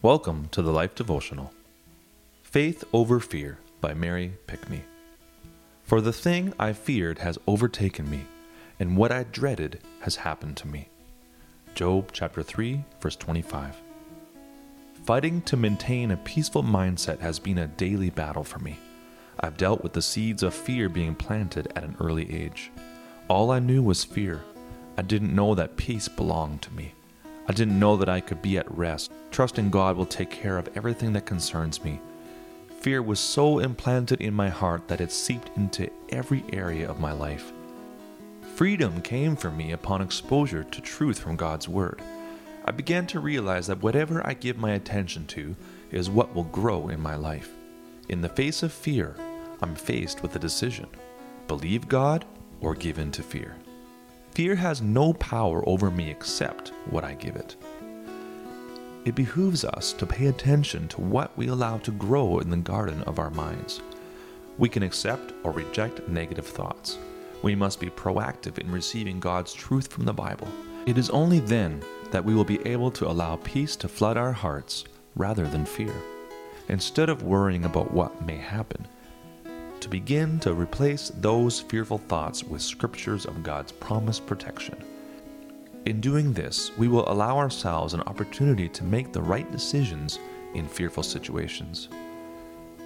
Welcome to the Life Devotional Faith Over Fear by Mary Pinckney. For the thing I feared has overtaken me, and what I dreaded has happened to me. Job chapter 3, verse 25. Fighting to maintain a peaceful mindset has been a daily battle for me. I've dealt with the seeds of fear being planted at an early age. All I knew was fear. I didn't know that peace belonged to me. I didn't know that I could be at rest, trusting God will take care of everything that concerns me. Fear was so implanted in my heart that it seeped into every area of my life. Freedom came for me upon exposure to truth from God's Word. I began to realize that whatever I give my attention to is what will grow in my life. In the face of fear, I'm faced with a decision believe God or give in to fear. Fear has no power over me except what I give it. It behooves us to pay attention to what we allow to grow in the garden of our minds. We can accept or reject negative thoughts. We must be proactive in receiving God's truth from the Bible. It is only then that we will be able to allow peace to flood our hearts rather than fear. Instead of worrying about what may happen, to begin to replace those fearful thoughts with scriptures of God's promised protection. In doing this, we will allow ourselves an opportunity to make the right decisions in fearful situations.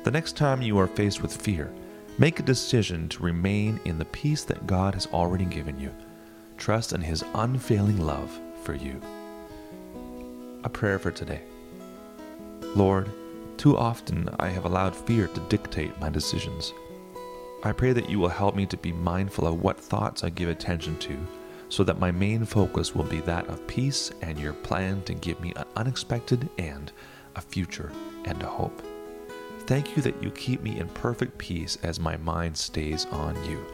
The next time you are faced with fear, make a decision to remain in the peace that God has already given you. Trust in His unfailing love for you. A prayer for today. Lord, too often I have allowed fear to dictate my decisions. I pray that you will help me to be mindful of what thoughts I give attention to, so that my main focus will be that of peace and your plan to give me an unexpected and a future and a hope. Thank you that you keep me in perfect peace as my mind stays on you.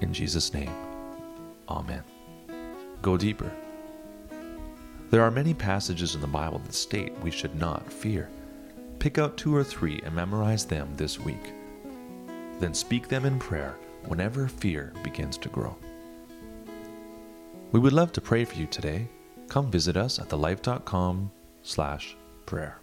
In Jesus' name, Amen. Go deeper. There are many passages in the Bible that state we should not fear. Pick out two or three and memorize them this week. Then speak them in prayer whenever fear begins to grow. We would love to pray for you today. Come visit us at thelife.com slash prayer.